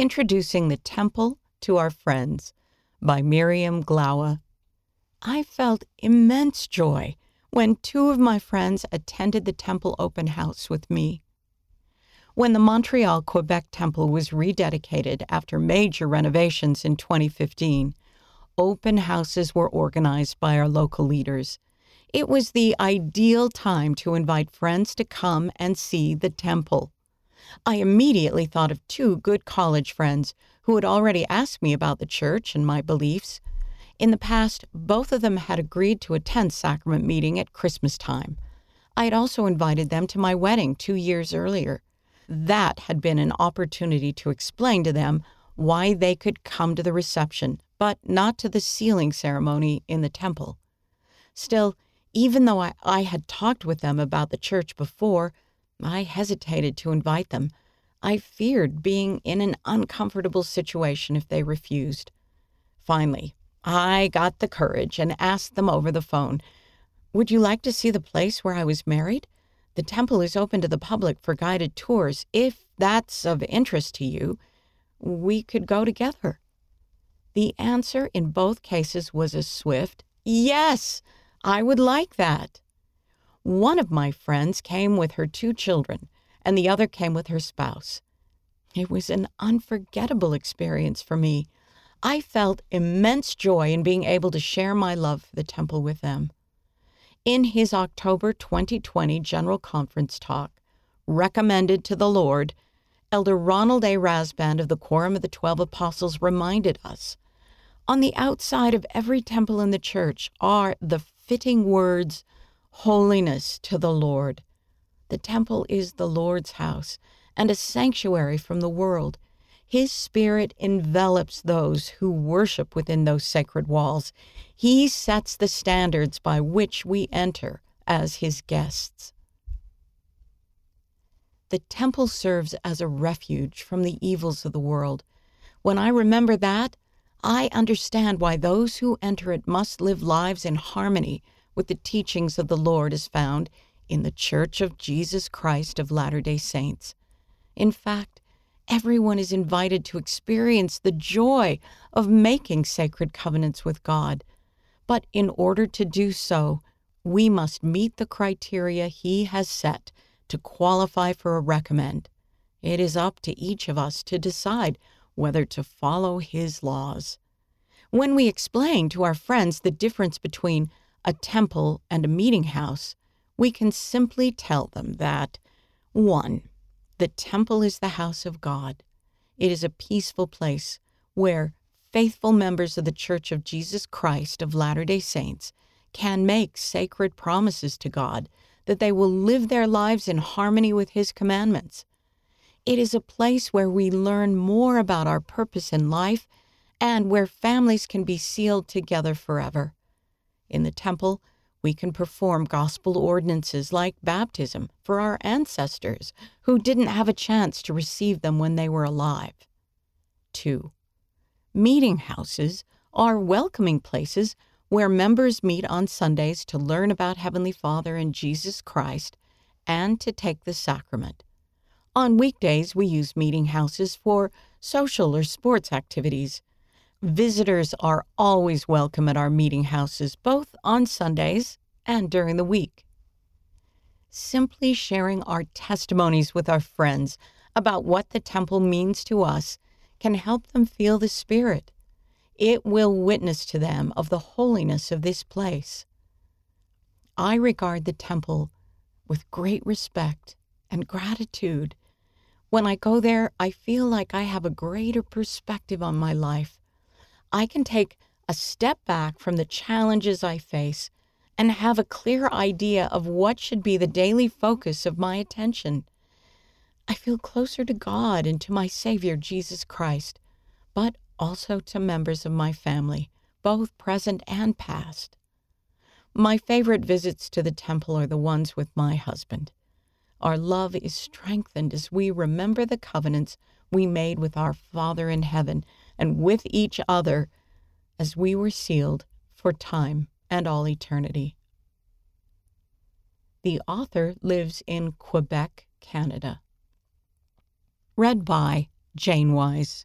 Introducing the Temple to Our Friends by Miriam Glauer. I felt immense joy when two of my friends attended the temple open house with me. When the Montreal Quebec Temple was rededicated after major renovations in 2015, open houses were organized by our local leaders. It was the ideal time to invite friends to come and see the temple. I immediately thought of two good college friends who had already asked me about the church and my beliefs. In the past, both of them had agreed to attend sacrament meeting at Christmas time. I had also invited them to my wedding two years earlier. That had been an opportunity to explain to them why they could come to the reception, but not to the sealing ceremony in the temple. Still, even though I, I had talked with them about the church before, I hesitated to invite them. I feared being in an uncomfortable situation if they refused. Finally, I got the courage and asked them over the phone Would you like to see the place where I was married? The temple is open to the public for guided tours. If that's of interest to you, we could go together. The answer in both cases was a swift yes, I would like that. One of my friends came with her two children, and the other came with her spouse. It was an unforgettable experience for me. I felt immense joy in being able to share my love for the temple with them. In his October 2020 General Conference talk, recommended to the Lord, Elder Ronald A. Rasband of the Quorum of the Twelve Apostles reminded us on the outside of every temple in the church are the fitting words holiness to the Lord. The temple is the Lord's house and a sanctuary from the world. His Spirit envelops those who worship within those sacred walls. He sets the standards by which we enter as His guests. The temple serves as a refuge from the evils of the world. When I remember that, I understand why those who enter it must live lives in harmony with the teachings of the Lord is found in the Church of Jesus Christ of Latter day Saints. In fact, everyone is invited to experience the joy of making sacred covenants with God. But in order to do so, we must meet the criteria He has set to qualify for a recommend. It is up to each of us to decide whether to follow His laws. When we explain to our friends the difference between a temple, and a meeting house, we can simply tell them that 1. The temple is the house of God. It is a peaceful place where faithful members of the Church of Jesus Christ of Latter day Saints can make sacred promises to God that they will live their lives in harmony with His commandments. It is a place where we learn more about our purpose in life and where families can be sealed together forever. In the temple, we can perform gospel ordinances like baptism for our ancestors who didn't have a chance to receive them when they were alive. 2. Meeting houses are welcoming places where members meet on Sundays to learn about Heavenly Father and Jesus Christ and to take the sacrament. On weekdays, we use meeting houses for social or sports activities. Visitors are always welcome at our meeting houses, both on Sundays and during the week. Simply sharing our testimonies with our friends about what the temple means to us can help them feel the Spirit. It will witness to them of the holiness of this place. I regard the temple with great respect and gratitude. When I go there, I feel like I have a greater perspective on my life I can take a step back from the challenges I face and have a clear idea of what should be the daily focus of my attention. I feel closer to God and to my Savior, Jesus Christ, but also to members of my family, both present and past. My favorite visits to the temple are the ones with my husband. Our love is strengthened as we remember the covenants we made with our Father in heaven and with each other as we were sealed for time and all eternity. The author lives in Quebec, Canada. Read by Jane Wise.